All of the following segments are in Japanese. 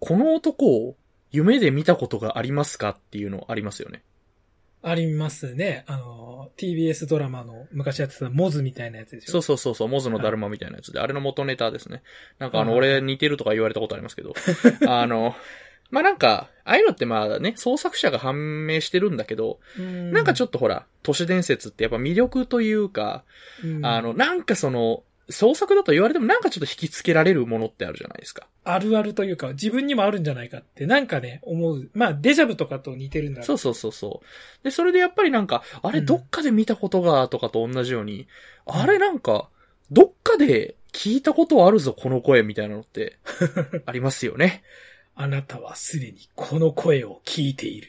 この男を夢で見たことがありますかっていうのありますよね。ありますね。あの、TBS ドラマの昔やってたモズみたいなやつでしょそうそうそうそう、モズのだるまみたいなやつで、あれの元ネタですね。なんかあの、はい俺似てるとか言われたことありますけど、あの、まあ、なんか、ああいうのってまあね、創作者が判明してるんだけど、なんかちょっっとほら、都市伝説ってやっぱ魅力というか、とあの、なんかその、創作だと言われてもなんかちょっと引きつけられるものってあるじゃないですか。あるあるというか、自分にもあるんじゃないかって、なんかね、思う。まあ、デジャブとかと似てるんだろそうそうそうそう。で、それでやっぱりなんか、あれうんどっかで見たことがとかと同じように、あれなんか、どっかで聞いたことあるぞ、この声みたいなのって、ありますよね。あなたはすでにこの声を聞いている。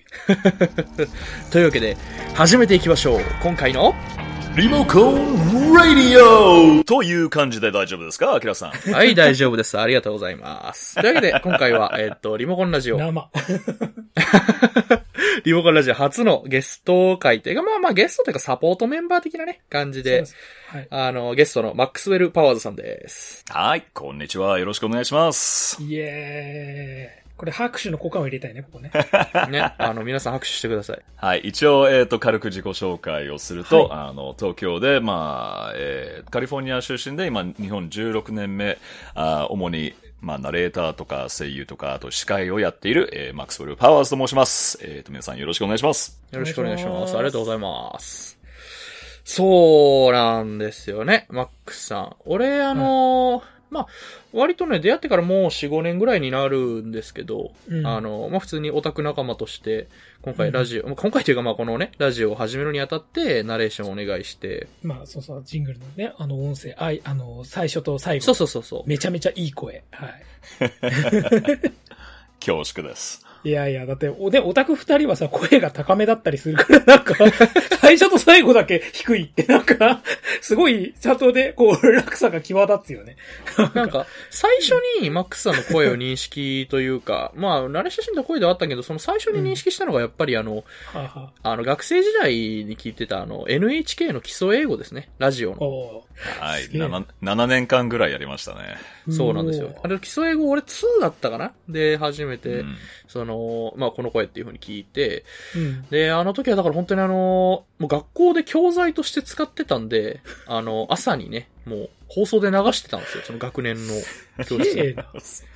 というわけで、始めていきましょう。今回の、リモコンラディオという感じで大丈夫ですか？アキラさん。はい、大丈夫です。ありがとうございます。というわけで、今回は、えっと、リモコンラジオ、生。リモコンラジオ初のゲスト会というか、まあまあゲストというかサポートメンバー的なね、感じで、はい。あの、ゲストのマックスウェル・パワーズさんです。はい、こんにちは。よろしくお願いします。イエーイ。これ拍手の交換を入れたいね、ここね。ね、あの、皆さん拍手してください。はい、一応、えっ、と、軽く自己紹介をすると、はあの、東京で、まあ、えーカリフォルニア出身で、今、日本16年目、あー主に、まあ、ナレーターとか声優とか、あと司会をやっている、えーマックスウェル・パワーズと申します。えっ、と、皆さんよろしくお願いします。よろしくお願いします。ありがとうございます。そうなんですよね、マックスさん。俺、あのーまあ、割とね、出会ってからもう4、5年ぐらいになるんですけど、うんあの、まあ、普通にオタク仲間として、今回ラジオ、まあ今回というかまあこのね、ラジオを始めるにあたって、ナレーションをお願いして、まあ、そうそう、ジングルのね、あの音声、あい、あの、最初と最後。そうそうそうそう。めちゃめちゃいい声。はい。恐縮です。いやいや、だって、お、で、オタク二人はさ、声が高めだったりするから、なんか、最初と最後だけ低いって、なんか、すごい、ちゃんとね、こう、落差が際立つよね。なんか、最初にマックスさんの声を認識というか、まあ、慣れ親しんだ声ではあったけど、その最初に認識したのがやっぱりあの、はあ、はあの、学生時代に聞いてたあの、NHK の基礎英語ですね。ラジオあ、の。おはい、すげえ 7, 7年間ぐらいやりましたね。ーそうなんですよ。あれ、基礎英語俺2だったかな？で、初めて、うんその、まあ、この声っていう風に聞いて、うん。で、あの時はだから本当にあの、もう学校で教材として使ってたんで、あの、朝にね、もう放送で流してたんですよ。その学年の教室で。綺麗な。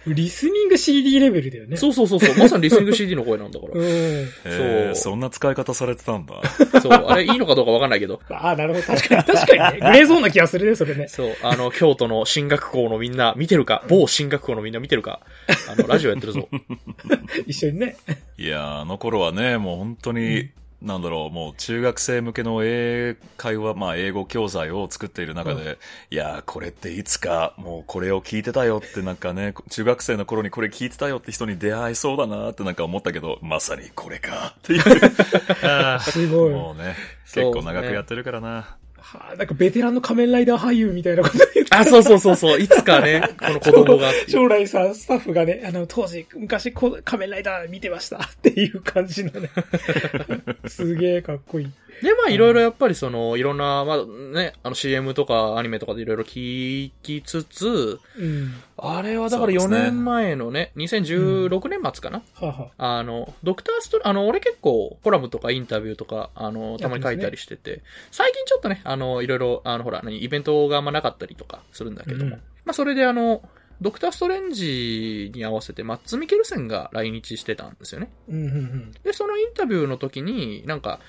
リスニング CD レベルだよね。そうそうそうそう。まさにリスニング CD の声なんだから。うん。えーそうそんな使い方されてたんだ。そう。あれいいのかどうかわかんないけど。ああ、なるほど。確かに、確かにね。グレーゾーンな気がするね、それね。そう。あの、京都の進学校のみんな見てるか、某進学校のみんな見てるか、あの、ラジオやってるぞ。一緒にね。いやー、あの頃はね、もう本当に、なんだろう、もう中学生向けの英会話、まあ英語教材を作っている中で、いやー、これっていつか、もうこれを聞いてたよってなんかね、中学生の頃にこれ聞いてたよって人に出会いそうだなってなんか思ったけど、まさにこれかっていう。すごい。もうね、結構長くやってるからな。はあ、なんかベテランの仮面ライダー俳優みたいなこと言ってあ、そうそうそうそう。いつかね、この子供が。将来さ、スタッフがね、あの、当時、昔こう、仮面ライダー見てましたっていう感じのね。すげえかっこいい。で、まあ、いろいろやっぱりその、いろんな、まあね、あの CM とかアニメとかでいろいろ聞きつつ、うん。あれはだから4そうですね。年前のね、2016年末かな、はあ、はあ。の、ドクターストあの、俺結構コラムとかインタビューとか、あの、たまに書いたりしてて、最近ちょっとね、あの、いろいろ、あの、ほら、何、イベントがあんまなかったりとかするんだけども、うん。まあ、それであの、ドクターストレンジに合わせてマッツ・ミケルセンが来日してたんですよね。うん、うん、うん。で、そのインタビューの時に、なんか、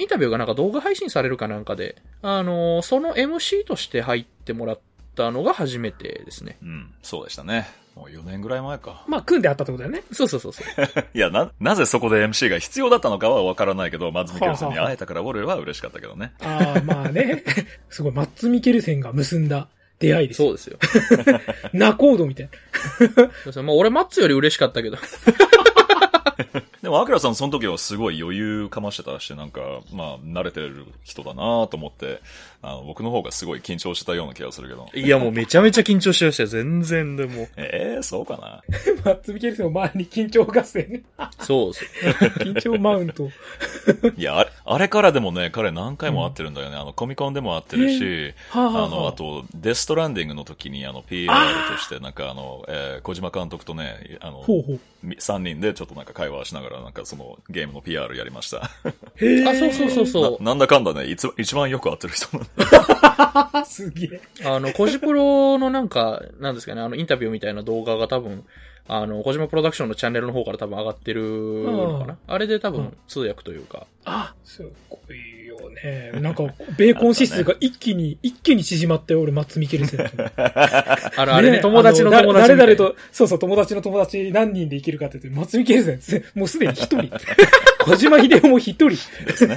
インタビューがなんか動画配信されるかなんかで、あの、その MC として入ってもらったのが初めてですね。うん、そうでしたね。もう4年ぐらい前か。まあ、組んであったってことだよね。そうそうそうそう。いや、な、なぜそこで MC が必要だったのかはわからないけど、マズミケルさんに会えたから俺は嬉しかったけどね。ああ、まあね。すごい、マッツ・ミケルセンが結んだ出会いですよ。そうですよ。ナコードみたいな。そうそうまあ俺マッツより嬉しかったけど。でも、アキラさんその時はすごい余裕かましてたし、なんか、まあ、慣れてる人だなと思って、あの、僕の方がすごい緊張してたような気がするけど。いやもうめちゃめちゃ緊張してましたよ。全然でも。ええそうかなマッツ・ミケルセンを前に緊張合戦。そそうそう。緊張マウント。いや、あれ、あれからでもね、彼何回も会ってるんだよね。あの、コミコンでも会ってるし、はあ、はあ、あの、あと、デストランディングの時に、あの、PR として、なんかあの、えー小島監督とね、あの、ほうほう。み三人でちょっとなんか会話しながら、なんかそのゲームの PR やりました。へえ。あ、そうそうそうそう。ななんだかんだね、いつ、一番よく会ってる人なん すげえ。あの、コジプロのなんか、なんですかね、あの、インタビューみたいな動画が多分、あの、小島プロダクションのチャンネルの方から多分上がってるのかな？あれで多分うん通訳というか。あ、すごいよね。なんか、ベーコン指数が一気に、一気に縮まって、俺、マッツ・ミケルセンと。あの、あれね、ね友達の友達誰々と、そうそう、友達の友達何人で生きるかって言って、松見ケルセもうすでに一人。小島秀夫も一人。ですね。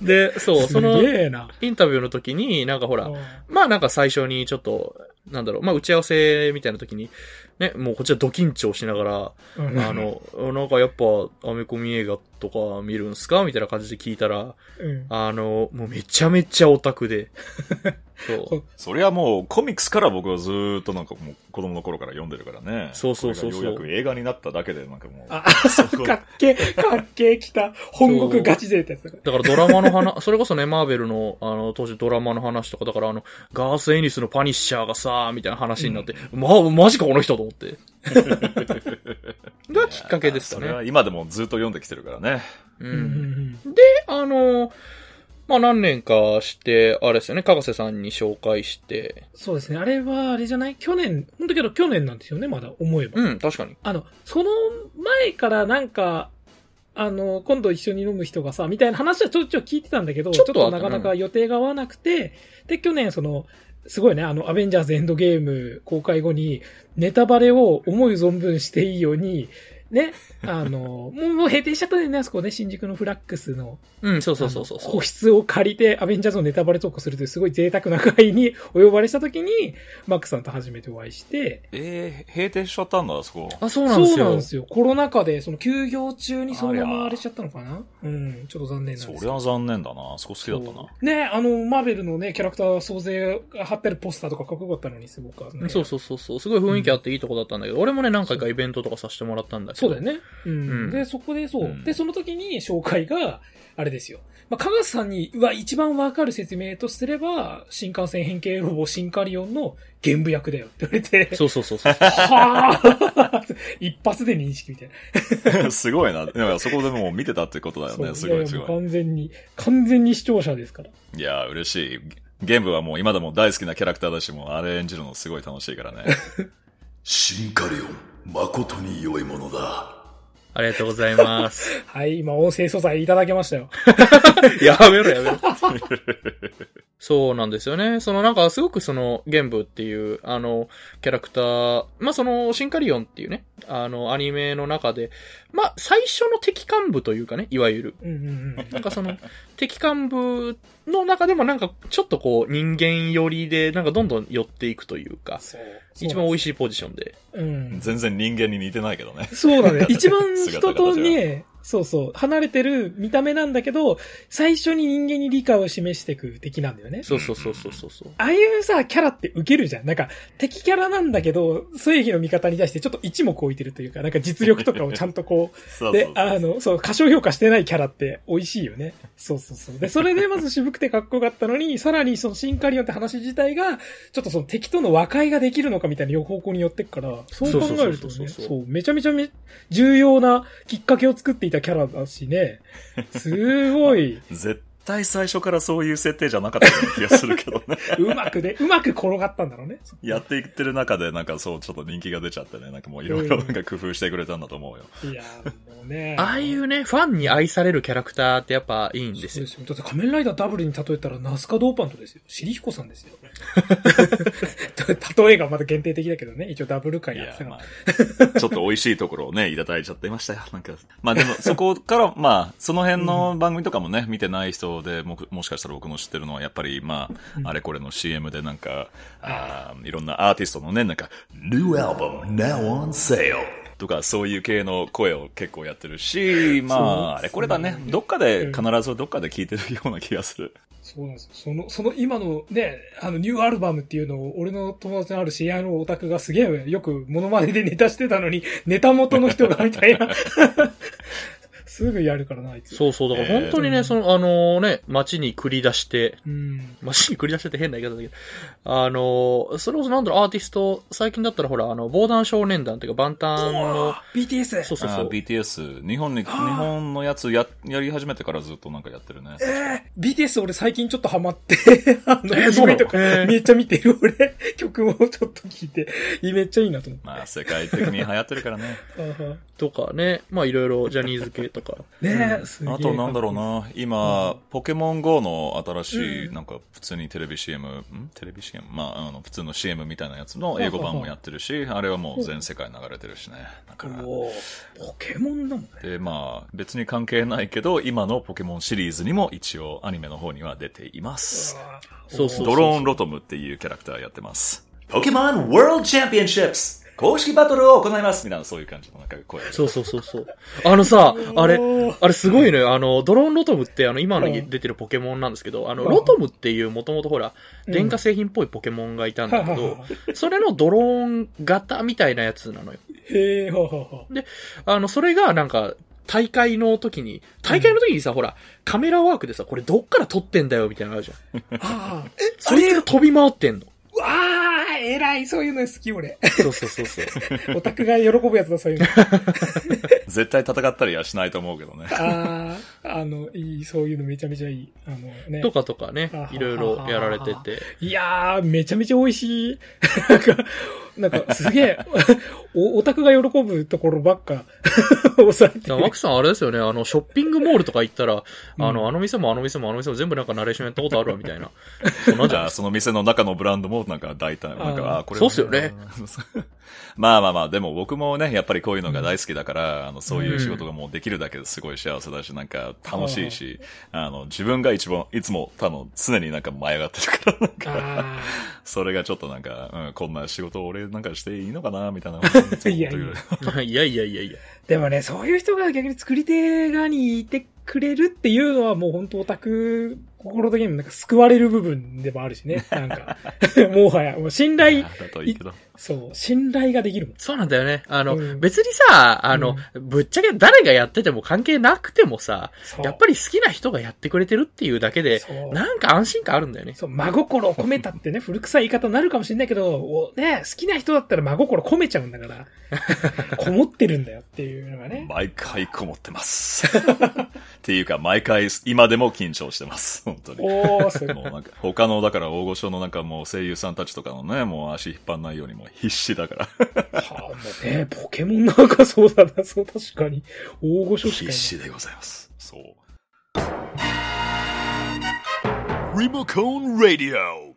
で、そう、その。インタビューの時に、なんかほら、うんまあなんか最初にちょっと、なんだろう、まあ打ち合わせみたいな時に、ね、もうこっちはド緊張しながら、うん。あの、なんかやっぱアメコミ映画とか見るんすか？みたいな感じで聞いたら、うん。あの、もうめちゃめちゃオタクで。そう。それはもうコミックスから僕はずーっとなんかもう子供の頃から読んでるからね。そうそうそうそうようやく映画になっただけでなんかもう。あ、そこかっけえ、かっけえ来た。本国ガチ勢ってやつだか だからドラマの話、それこそね、マーベルの、あの、当時ドラマの話とか、だからあの、ガース・エニスのパニッシャーがさ、みたいな話になって、まあ、マジかこの人と思って。がきっかけですかね。それは今でもずっと読んできてるからね。う。んんあの、まあ何年かして、あれですよね、かがせさんに紹介して、そうですね。あれは、あれじゃない？去年、ほんとけど去年なんですよね、まだ思えば。うん、確かに。あの、その前からなんか、あの、今度一緒に飲む人がさ、みたいな話はちょっと聞いてたんだけど、ちょっとなかなか予定が合わなくて、で、去年その、すごいね、あの、アベンジャーズエンドゲーム公開後に、ネタバレを思い存分していいように、ね、あの、もう、もう閉店しちゃったんだよね、あそこね、新宿のフラックスのうん、そうそうそうそうあの個そう。室を借りてアベンジャーズのネタバレトークするというすごい贅沢な会に お呼ばれした時に、マックさんと初めてお会いして、えー、閉店しちゃったんだ、あそこ。あ、そうなんですよ。そうなんですよ。コロナ禍で、その休業中にそのままあれしちゃったのかな？うん、ちょっと残念なんですけどそれは残念だな。あそこ好きだったな。そうね、あの、マーベルのね、キャラクター総勢が貼ってあるポスターとかかっこよかったのに、すごく、ね。そうそうそうそう。すごい雰囲気あっていいとこだったんだけど、俺もね、何回かイベントとかさせてもらったんだけど。そうだよね。うん。うんで、そこでそう、うんで、その時に紹介が、あれですよ。まあ、かがさんに、は一番わかる説明とすれば、新幹線変形ロボシンカリオンの原部役だよって言われて、そうそうそうそう。はぁ一発で認識みたいな。すごいな。でもそこでもう見てたってことだよね。すごいすごい。完全に、完全に視聴者ですから。いや、嬉しい。ゲームはもう今でも大好きなキャラクターだし、もうあれ演じるのすごい楽しいからね。シンカリオン、誠に良いものだ。ありがとうございます。はい、今音声素材いただけましたよ。やめろやめろ。そうなんですよね。そのなんかすごくその、玄武っていう、あの、キャラクター、まあその、シンカリオンっていうね、あの、アニメの中で、まあ最初の敵幹部というかね、いわゆる。うんうんうん。なんかその、敵幹部の中でもなんかちょっとこう、人間寄りで、なんかどんどん寄っていくというか。一番美味しい。ポジションで。うん。全然人間に似てないけどね。そうだね。一番人姿とね、そうそう、離れてる見た目なんだけど、最初に人間に理解を示していく敵なんだよね。そうそうそうそうそうそう。ああいうさ、キャラって受けるじゃん。なんか、敵キャラなんだけど、正義の味方に対してちょっと一目置いてるというか、なんか実力とかをちゃんとこう、でそうそう、あの、そう、過小評価してないキャラって美味しいよね。そうそうそう。で、それでまず渋くてかっこよかったのに、さらにそのシンカリオンって話自体が、ちょっとその敵との和解ができるのかみたいな方向に寄ってくから、そう考えるとね、そうめちゃめちゃめ重要なきっかけを作っていたキャラだしね。すごい、絶対最初からそういう設定じゃなかったような気がするけどね。うまくで、うまく転がったんだろうね。やっていってる中でなんかそう、ちょっと人気が出ちゃってね、なんかもういろいろなんか工夫してくれたんだと思うよ。いや、もうね。ああいうね、ファンに愛されるキャラクターってやっぱいいんですよそうで。すよ。だって仮面ライダーダブルに例えたらナスカドーパントですよ。シリヒコさんですよ。例えがまだ限定的だけどね。一応ダブル回いややってた、からまあ、ちょっと美味しいところをね、いただいちゃってましたよ。なんか、まあでも、そこから、まあ、その辺の番組とかもね、見てない人でも、もしかしたら僕の知ってるのは、やっぱり、まあ、あれこれの CM でなんか、あーいろんなアーティストのね、なんか、New album now on sale. とか、そういう系の声を結構やってるし、まあ、あれこれだね。どっかで、必ずどっかで聞いてるような気がする。そうなんですよ。その、その今のね、あの、ニューアルバムっていうのを、俺の友達のある知り合いのオタクがすげえよくモノマネでネタしてたのに、ネタ元の人がみたいな。すぐやるからな、あいつ。そうそう、だから本当にね、えーその、あのね、街に繰り出して、うん。街に繰り出してって変な言い方だけど、あの、それこそなんだろう、アーティスト、最近だったらほら、あの、防弾少年団っていうか、万端の、BTS! そうそうそう。BTS、日本に、日本のやつや、やり始めてからずっとなんかやってるね。えー、BTS 俺最近ちょっとハマって、あの、えーそうなの？とかへーめっちゃ見てる俺、曲もちょっと聞いて、めっちゃいいなと思って。まあ、世界的に流行ってるからね。あはとかね、まあいろいろジャニーズ系とか。ねえ、すげえあとなんだろうな、今、ポケモン GO の新しい、うんなんか普通にテレビ CM、ん？テレビ CM? まあ、あの、普通の CM みたいなやつの英語版もやってるし、あれはもう全世界流れてるしね。だから。ポケモンだもんね。で、まあ、別に関係ないけど、今のポケモンシリーズにも一応アニメの方には出ています。そうそうドローンロトムっていうキャラクターやってます。ポケモン World Championships 公式バトルを行いますみたいなそういう感じのなんか声。そうそうそうそう。あのさ、あれあれすごいのよ。あの、ドローンロトムってあの、今の出てるポケモンなんですけど、あの、うんロトムっていうもともとほら、うん電化製品っぽいポケモンがいたんだけどそれのドローン型みたいなやつなのよ。へえ、ははは。あの、それがなんか、大会の時に、大会の時にさ、ほら、カメラワークでさ、これどっから撮ってんだよみたいなのあるじゃん。ああ。そいつが飛び回ってんの。わあ、偉い、そういうの好き、俺。そうそうそうそう。オタクが喜ぶやつだ、そういうの。絶対戦ったりはしないと思うけどね。ああ、あの、いい、そういうのめちゃめちゃいい。あのね。とかとかねいろいろやられてて。いやー、めちゃめちゃ美味しい。なんか、なんか、すげえ、お、オタクが喜ぶところばっか、抑えてるだからマックさんあれですよね、あの、ショッピングモールとか行ったら、うんあの、あの店もあの店もあの店も全部なんかナレーションやったことあるわ、みたいな。そんなんじゃあ、その店の中のブランドもなんか大体、なんか、あ、これそうっすよね。まあまあまあ、でも僕もね、やっぱりこういうのが大好きだから、あの、そういう仕事がもうできるだけですごい幸せだし、なんか楽しいし、あの、自分が一番、いつも多分常になんか舞い上がってるから、なんか、あそれがちょっとなんか、うん、こんな仕事俺なんかしていいのかな、みたいな。いや いやいやいや。でもね、そういう人が逆に作り手側にいてくれるっていうのはもう本当オタク、心的にもなんか救われる部分でもあるしね。なんか、もはや、もう信頼、いい。そう、信頼ができるもん。そうなんだよね。あの、うん別にさ、あの、ぶっちゃけ誰がやってても関係なくてもさ、やっぱり好きな人がやってくれてるっていうだけでなんか安心感あるんだよね。そう、真心を込めたってね、古臭い言い方になるかもしれないけど、おね、好きな人だったら真心込めちゃうんだから、こもってるんだよっていうのがね。毎回こもってます。っていうか、毎回、今でも緊張してます。本当に。おー、すごい。もうなんか、他の、だから大御所のなんかもう声優さんたちとかのね、もう足引っ張んないようにもう必死だから。はあ、もうね、ポケモンなんかそうだな、そう確かに。大御所しかいない。必死でございます。そう。リモコン・ラディオ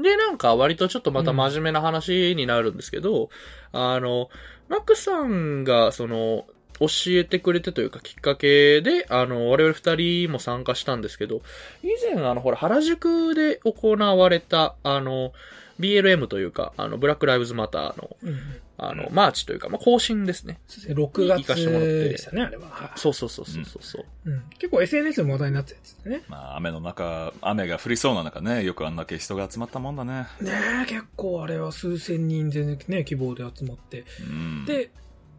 で、なんか割とちょっとまた真面目な話になるんですけど、あの、マックさんが、その、教えてくれてというかきっかけで、あの、我々二人も参加したんですけど、以前あの、ほら、原宿で行われた、あの、BLM というか、あの、ブラックライブズマターの、うん。あの、マーチというか、まあ、行進ですね。そうですね6行かしてもらって月でしたね、あれは。はいそうそうそうそうそうそう。うん。結構 SNS でも話題になってたやつだね。まあ、雨の中、雨が降りそうな中ね、よくあんだけ人が集まったもんだね。ねえ、結構あれは数千人全然ね、希望で集まって。うん。で、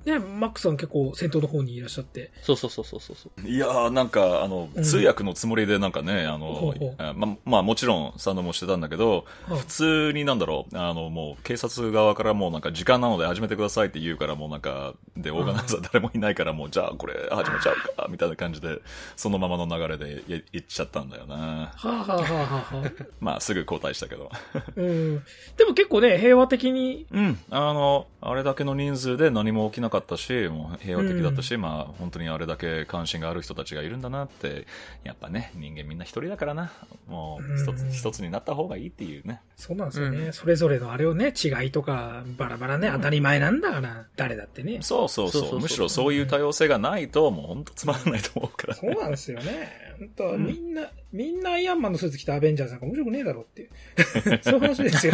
ね、マックさん結構先頭の方にいらっしゃって。そうそうそうそうそうそう。いやー、なんか、あの、うん通訳のつもりでなんかね、あのほうほう、あま、まあもちろん、賛同もしてたんだけど、はい普通になんだろう、あの、もう、警察側からもうなんか、時間なので始めてくださいって言うから、もうなんか、で、オーガナイザー誰もいないから、もう、じゃあこれ始めちゃうか、みたいな感じで、そのままの流れでい行っちゃったんだよな。はあ、はあはあはあはあ、まあ、すぐ交代したけど。うん。でも結構ね、平和的に、うん。あの、あれだけの人数で何も起きなかったし、もう平和的だったし、まあ、本当にあれだけ関心がある人たちがいるんだなって、やっぱね、人間みんな一人だからな。もう、一つ、うん一つになった方がいいっていうね。そうなんですよね。うんそれぞれのあれをね、違いとか、バラバラね、当たり前なんだから、誰だってね。そうそうそうむしろそういう多様性がないと、もう本当つまらないと思うから、そうなんですよね。本当みんな、みんなアイアンマンのスーツ着たアベンジャーズなんか面白くねえだろっていう。そういう話ですよ。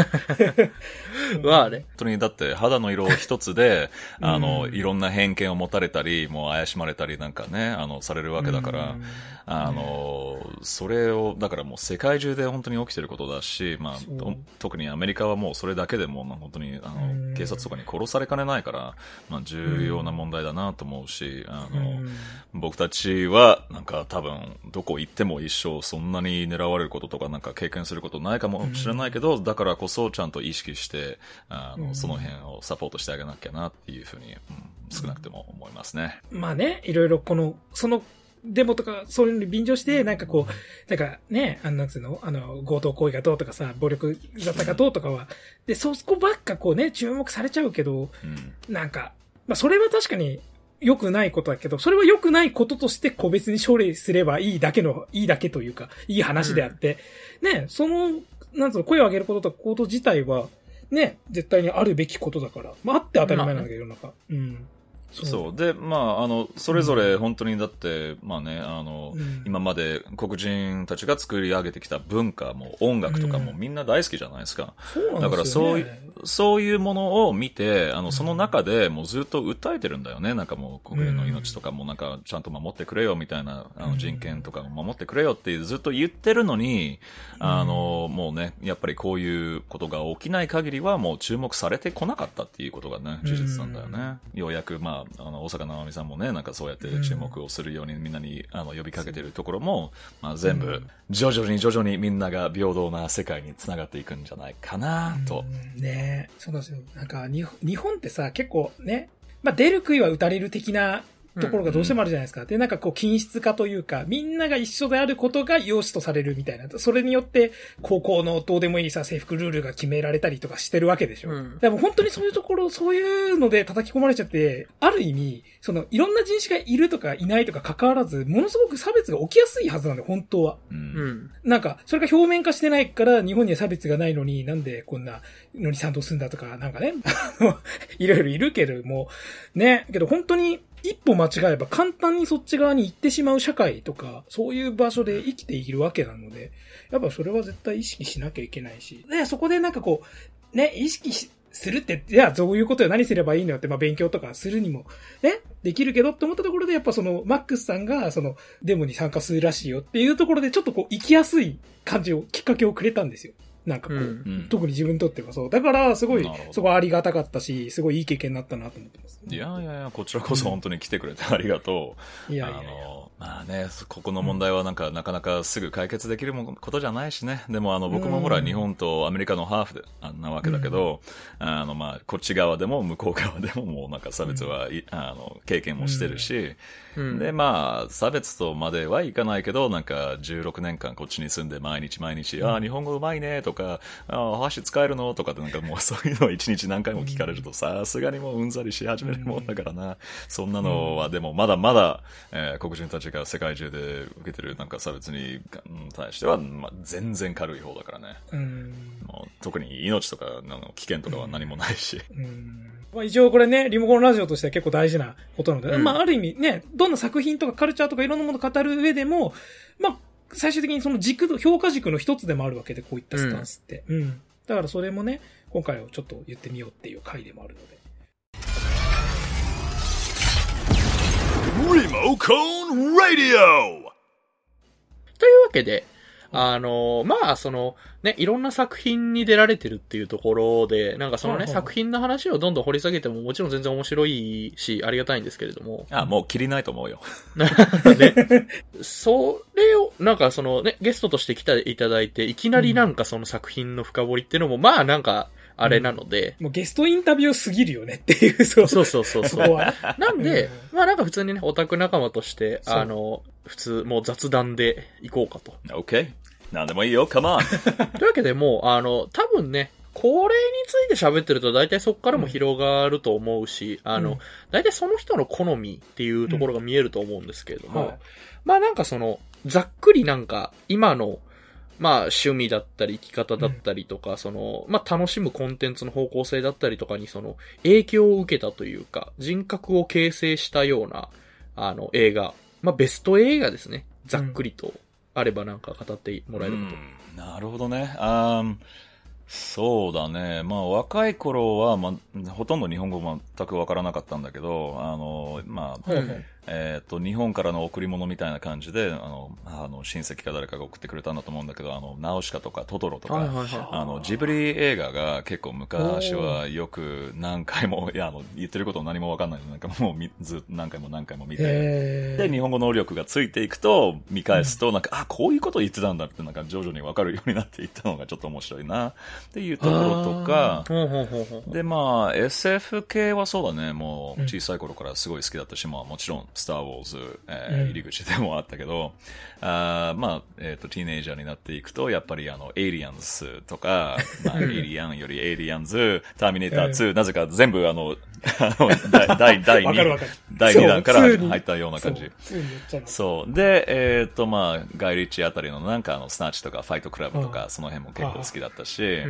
まあね。本当にだって肌の色一つで、あの、うん。いろんな偏見を持たれたり、もう怪しまれたりなんかね、あの、されるわけだから、うん。あの、それを、だからもう世界中で本当に起きてることだし、まあ特にアメリカはもうそれだけでも、まあ本当に、あうん。の、警察とかに殺されかねないから、まあ重要な問題だなと思うし、あの、うん。僕たちは、なんか多分、どこ行っても一生そんなに狙われることとか、なんか経験することないかもしれないけど、だからこそちゃんと意識して、あの、うん。その辺をサポートしてあげなきゃなっていうふうに、うん少なくても思いますね。まあね、いろいろこの、その、デモとか、そういうのに便乗して、なんかこう、なんかね、あの、なんつうの、あの、強盗行為がどうとかさ、暴力だったかどうとかは、で、そこばっかこうね、注目されちゃうけど、うん。なんか、まあそれは確かに良くないことだけど、それは良くないこととして個別に処理すればいいだけの、いいだけというか、いい話であって、ね、その、なんつうの、声を上げることとか行動自体は、ね、絶対にあるべきことだから、まああって当たり前なんだけど、世の中。うん。そう。で、まあ、あの、それぞれ本当にだって、まあね、あの、うん今まで黒人たちが作り上げてきた文化も音楽とかもうんみんな大好きじゃないですか。そうなんだから。そういう、そういうものを見て、あの、その中でもうずっと訴えてるんだよね。なんかもう国民の命とかもなんかちゃんと守ってくれよみたいな、あの人権とかも守ってくれよってずっと言ってるのに、あの、もうね、やっぱりこういうことが起きない限りはもう注目されてこなかったっていうことがね、事実なんだよね。ようやく、まあ、あの、大阪直美さんもね、なんかそうやって注目をするようにみんなにあの呼びかけてるところも、まあ全部、徐々に徐々にみんなが平等な世界につながっていくんじゃないかなと。うんねそうなんですよ。なんか、日本ってさ、結構ね、まあ、出る杭は打たれる的なところがどうしてもあるじゃないですか。で、なんかこう、均質化というか、みんなが一緒であることが良しとされるみたいな。それによって、高校のどうでもいいさ、制服ルールが決められたりとかしてるわけでしょ。うんでも本当にそういうところ、そういうので叩き込まれちゃって、ある意味、その、いろんな人種がいるとかいないとか関わらず、ものすごく差別が起きやすいはずなんだよ、本当は。うんうん。なんか、それが表面化してないから、日本には差別がないのに、なんでこんなのに賛同するんだとか、なんかね、あ のいろいろいるけれども、ね、けど本当に一歩間違えば簡単にそっち側に行ってしまう社会とか、そういう場所で生きているわけなので、やっぱそれは絶対意識しなきゃいけないし、ね、そこでなんかこう、ね、意識しするって、じゃあどういうことよ、何すればいいのよって、まあ勉強とかするにも、ね、できるけどって思ったところで、やっぱその、マックスさんが、その、デモに参加するらしいよっていうところで、ちょっとこう、行きやすい感じを、きっかけをくれたんですよ。なんかこう、うんうん特に自分にとってはそう。だから、すごいそこはありがたかったし、すごいいい経験になったなと思ってます。いやいやいや、こちらこそ本当に来てくれてありがとう。いやいやいや。あの、まあね、ここの問題はなんか、なかなかすぐ解決できるもことじゃないしね。でもあの、僕もほら、うん日本とアメリカのハーフで、あなわけだけど、あの、まあ、こっち側でも向こう側でももうなんか差別は、いあの、経験もしてるし、うん。で、まあ、差別とまではいかないけど、なんか、16年間こっちに住んで毎日毎日、ああ、日本語うまいね、とか、ああ、箸使えるの？とかってなんかもう そういうのを一日何回も聞かれると、さすがにもううんざりし始めるもんだからな。そんなのはでもまだまだ、えー黒人たちが世界中で受けてるなんか差別にうん対しては、まあ、全然軽い方だからね。うん。もう特に命とかの危険とかは何もないし。うん。まあ一応これね、リモコンラジオとしては結構大事なことなので、うんまあある意味ね、どんな作品とかカルチャーとかいろんなものを語る上でも、まあ、最終的にその軸の、評価軸の一つでもあるわけで、こういったスタンスって。うん。だからそれもね、今回はちょっと言ってみようっていう回でもあるので。Remocone Radio! というわけで、あの、まあ、その、ね、いろんな作品に出られてるっていうところで、なんかそのね、はいはい作品の話をどんどん掘り下げてももちろん全然面白いし、ありがたいんですけれども、あ、もう切りないと思うよ。ね、それを、なんかそのね、ゲストとして来ていただいて、いきなりなんかその作品の深掘りっていうのも、まあなんか、あれなので、もうゲストインタビューすぎるよねっていう、そう。そうそうそうそう。そこは。なんで、うまあなんか普通にね、オタク仲間として、そうあの、普通、もう雑談で行こうかと。OK? なんでもいいよ、come on! というわけでもう、あの、多分ね、これについて喋ってると大体そこからも広がると思うし、あの、うん大体その人の好みっていうところが見えると思うんですけれども、はい。まあなんかその、ざっくりなんか、今の、まあ趣味だったり生き方だったりとか、その、まあ楽しむコンテンツの方向性だったりとかにその、影響を受けたというか、人格を形成したような、あの、映画、まあベスト映画ですね。ざっくりとあればなんか語ってもらえること。うんなるほどね。あーそうだね。まあ、若い頃は、まあ、ほとんど日本語全くわからなかったんだけど、あの、まあ、はいはい。えっ、と、日本からの贈り物みたいな感じで、あの、あの、親戚か誰かが送ってくれたんだと思うんだけど、あの、ナウシカとかトトロとか、はいはいはあの、ジブリ映画が結構昔はよく何回も、いや、あの、言ってること何もわかんない。のなんかもうみず何回も何回も見て、へで、日本語能力がついていくと、見返すと、なんか、あ、こういうこと言ってたんだって、なんか徐々にわかるようになっていったのがちょっと面白いな、っていうところとか。で、まあ、SF 系はそうだね、もう小さい頃からすごい好きだったし、まあもちろん、スター・ウォーズ、えーうん。入り口でもあったけど、あーまあ、えっ、と、ティーネイジャーになっていくと、やっぱりあの、エイリアンズとか、まあ、エイリアンよりエイリアンズ、ターミネーター2、なぜか全部あの、第、第2わかるわかる、第2弾からそう2に入ったような感じ。そう、2にやっちゃいます。そう。で、えっ、と、まあ、ガイ・リッチーあたりのなんかあの、スナッチとかファイトクラブとか、その辺も結構好きだったし、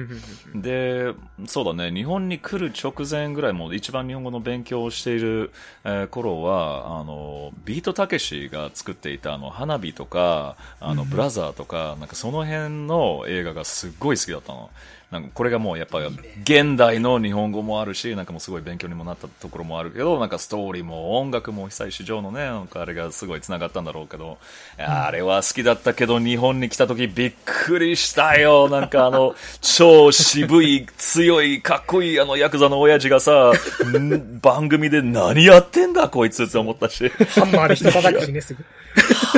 で、そうだね、日本に来る直前ぐらいもう一番日本語の勉強をしている、えー頃は、あの、ビートたけしが作っていたあの、花火とか、あの、ブラザーとか、なんかその辺の映画がすっごい好きだったの。なんかこれがもうやっぱ現代の日本語もあるし、なんかもうすごい勉強にもなったところもあるけど、なんかストーリーも音楽も久石譲のね、なんかあれがすごい繋がったんだろうけど、あれは好きだったけど、日本に来た時びっくりしたよ。なんかあの、超渋い、強い、かっこいいあのヤクザの親父がさ、ん番組で何やってんだこいつって思ったし。ハンマーで人叩くしね、すぐ。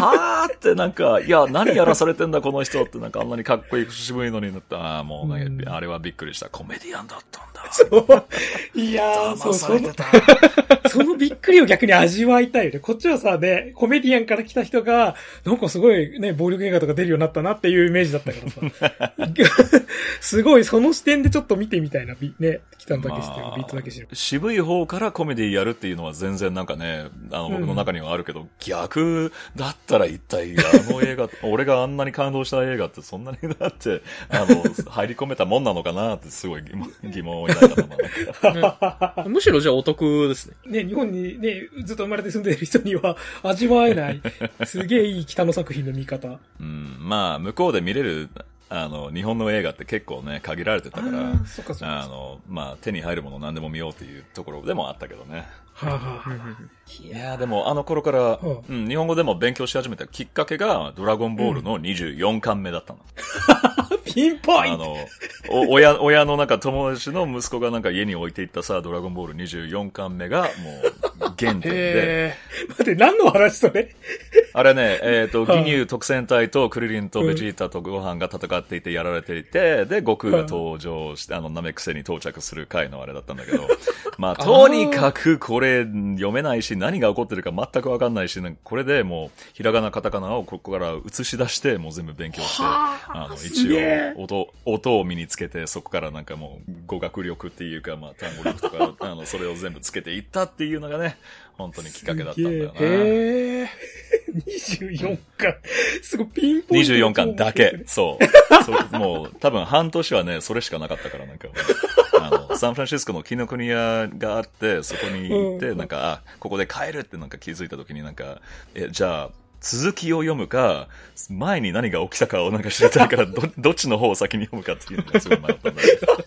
はーってなんか、いや、何やらされてんだこの人ってなんかあんなにかっこいい渋いのになった。ああ、もうね、うんあれはびっくりした。コメディアンだったんだ。いやー、そう、騙そのされて、た。そのびっくりを逆に味わいたいよね。こっちはさ、ね、コメディアンから来た人が、なんかすごいね、暴力映画とか出るようになったなっていうイメージだったからさ。すごい、その視点でちょっと見てみたいな、びね、北野武っていうかビートだけしる。渋い方からコメディやるっていうのは全然なんかね、あの、僕の中にはあるけど、逆だったら一体あの映画、俺があんなに感動した映画ってそんなにだって、あの、入り込めたもんなのかなってすごい疑問 疑問を抱いたままなんかむしろじゃあお得ですね。ね、日本にね、ずっと生まれて住んでる人には 味わえない、すげえいい北野作品の見方。うん、まあ、向こうで見れる、あの、日本の映画って結構ね、限られてたから。あの、まあ、手に入るもの何でも見ようっていうところでもあったけどね。はあ、はあはいやー。でもあの頃から、ううん、日本語でも勉強し始めたきっかけが、ドラゴンボールの24巻目だったの。あ、ピンポイント。あの、お、親、親のなんか友達の息子がなんか家に置いていったさ、ドラゴンボール24巻目がもう原点で、へ待って、何の話それ？あれね、えっ、と、はいギニュー特戦隊とクリリンとベジータとゴハンが戦っていてやられていて、で、悟空が登場して、あの、ナメック星に到着する回のあれだったんだけど、まあ、とにかくこれ読めないし、何が起こってるか全くわかんないし、これでもう、ひらがな、カタカナをここから映し出して、もう全部勉強して、あの、す一応、音、音を身につけて、そこからなんかもう、語学力っていうか、まあ、単語力とか、あの、それを全部つけていったっていうのがね、本当にきっかけだったんだよな。へえ。24巻。すごいピンポイント。24巻だけ。。そう。そうもう、多分半年はね、それしかなかったから、なんかあの、サンフランシスコの紀ノ国屋があって、そこに行って、うんなんか、あ、ここで帰るってなんか気づいた時になんか、え、じゃあ、続きを読むか、前に何が起きたかをなんか知りたいから、ど、どっちの方を先に読むかっていうのがすごい迷ったんだけど。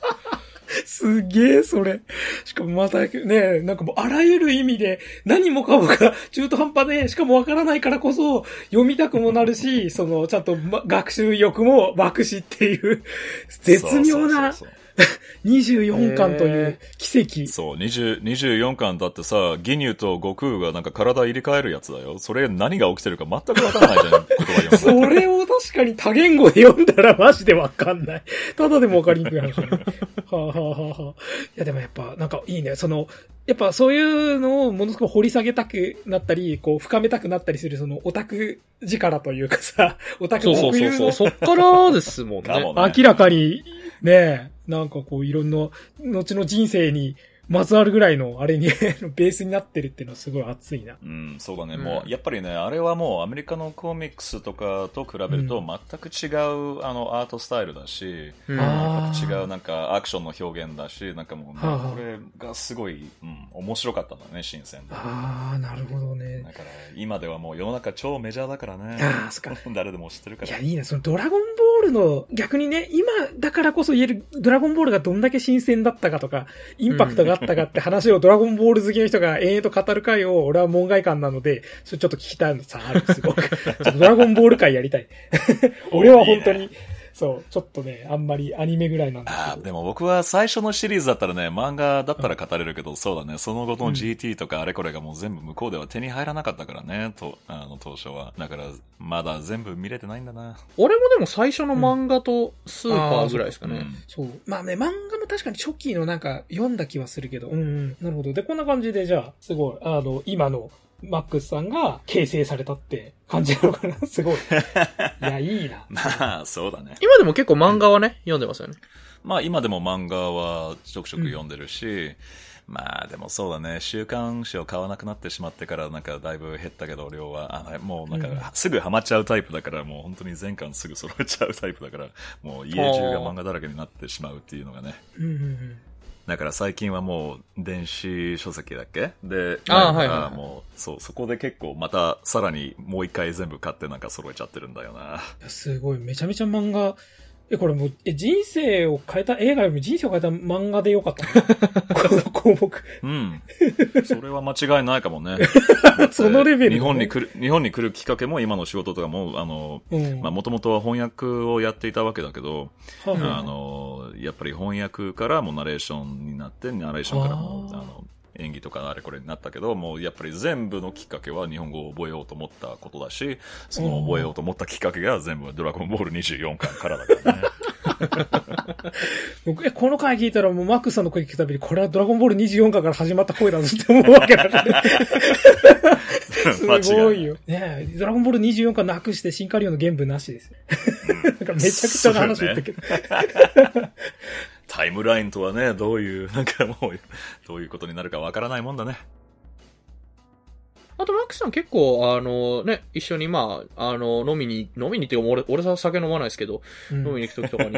すげえ、それ。しかもまたね、なんかもうあらゆる意味で何もかもが中途半端で、しかもわからないからこそ読みたくもなるし、そのちゃんと、ま、学習欲も湧くしっていう、絶妙な 24巻という奇跡。そう、20 24巻だってさ、ギニューと悟空がなんか体入れ替えるやつだよ。それ何が起きてるか全くわからないじゃん、言葉 それを確かに多言語で読んだらマジでわかんない。ただでもわかりにくい話だね。はあ、はあはあはあ、いやでもやっぱなんかいいね。その、やっぱそういうのをものすごく掘り下げたくなったり、こう深めたくなったりするそのオタク力というかさ、オタクそうそう特有のそうそう。そっからですもんね。ね明らかにね、なんかこういろんな後の人生にまつわるぐらいのあれに ベースになってるっていうのはすごい熱いな。うん、そうだね。うんもう、やっぱりね、あれはもうアメリカのコミックスとかと比べるとうん全く違う、あの、アートスタイルだし、うん全く違うなんかアクションの表現だし、なんかもうね、はあはあこれがすごい、うん、面白かったんだね、新鮮で。ああ、なるほどねだ。から、今ではもう世の中超メジャーだからね。あーそっか 誰でも知ってるから。いや、いいな。そのドラゴンボールの、逆にね、今だからこそ言える、ドラゴンボールがどんだけ新鮮だったかとか、インパクトがあったかって話をドラゴンボール好きの人が延々と語る回を、俺は門外観なので、それちょっと聞きたいのさ、ある、すごく。ちょっとドラゴンボール回やりたい。俺は本当に、そう、ちょっとね、あんまりアニメぐらいなんですあ。でも僕は最初のシリーズだったらね、漫画だったら語れるけど、そうだね、その後の GT とかあれこれがもう全部向こうでは手に入らなかったからね、と、あの、当初は。だから、まだ全部見れてないんだな。俺もでも最初の漫画とスーパーぐらいですかね。うんそう。まあね、漫画も確かに初期のなんか読んだ気はするけど、うんうん。なるほど。で、こんな感じで、じゃあ、すごい、あの、今のマックスさんが形成されたって感じなのかなすごい。いや、いいな。まあ、そうだね。今でも結構漫画はね、読んでますよね。まあ今でも漫画はちょくちょく読んでるし、まあでもそうだね、週刊誌を買わなくなってしまってからなんかだいぶ減ったけど量は、あのもうなんうんかすぐハマっちゃうタイプだからもう本当に全巻すぐ揃えちゃうタイプだから、もう家中が漫画だらけになってしまうっていうのがね。うんうんうん。だから最近はもう電子書籍だっけ？で、あはいはいはい。もう、そう、そこで結構またさらにもう一回全部買ってなんか揃えちゃってるんだよな。すごい、めちゃめちゃ漫画、え、これもう、え、人生を変えた、映画よりも人生を変えた漫画でよかったな この項目。うん。それは間違いないかもね。そのレベルのね日本に来る、日本に来るきっかけも今の仕事とかも、あの、うん。まあ、もともとは翻訳をやっていたわけだけど、はいはいあの、やっぱり翻訳からもナレーションになって、ナレーションからも、あの、演技とかあれこれになったけど、もうやっぱり全部のきっかけは日本語を覚えようと思ったことだし、その覚えようと思ったきっかけが全部ドラゴンボール24巻からだからね。僕、え、この回聞いたらもうマックスさんの声聞くたびに、これはドラゴンボール24巻から始まった声だぞって思うわけだから。すごいよ。ねえ、ドラゴンボール24巻なくしてシンカリオンの原文なしですよ。なんかめちゃくちゃな話言ったけど。タイムラインとはね、どういう、なんかもう、どういうことになるかわからないもんだね。あと、マックスさん結構、あのね、一緒にまあ、あの、飲みに、飲みにっていうか、俺、俺さ酒飲まないですけど、うん飲みに行く時とかに、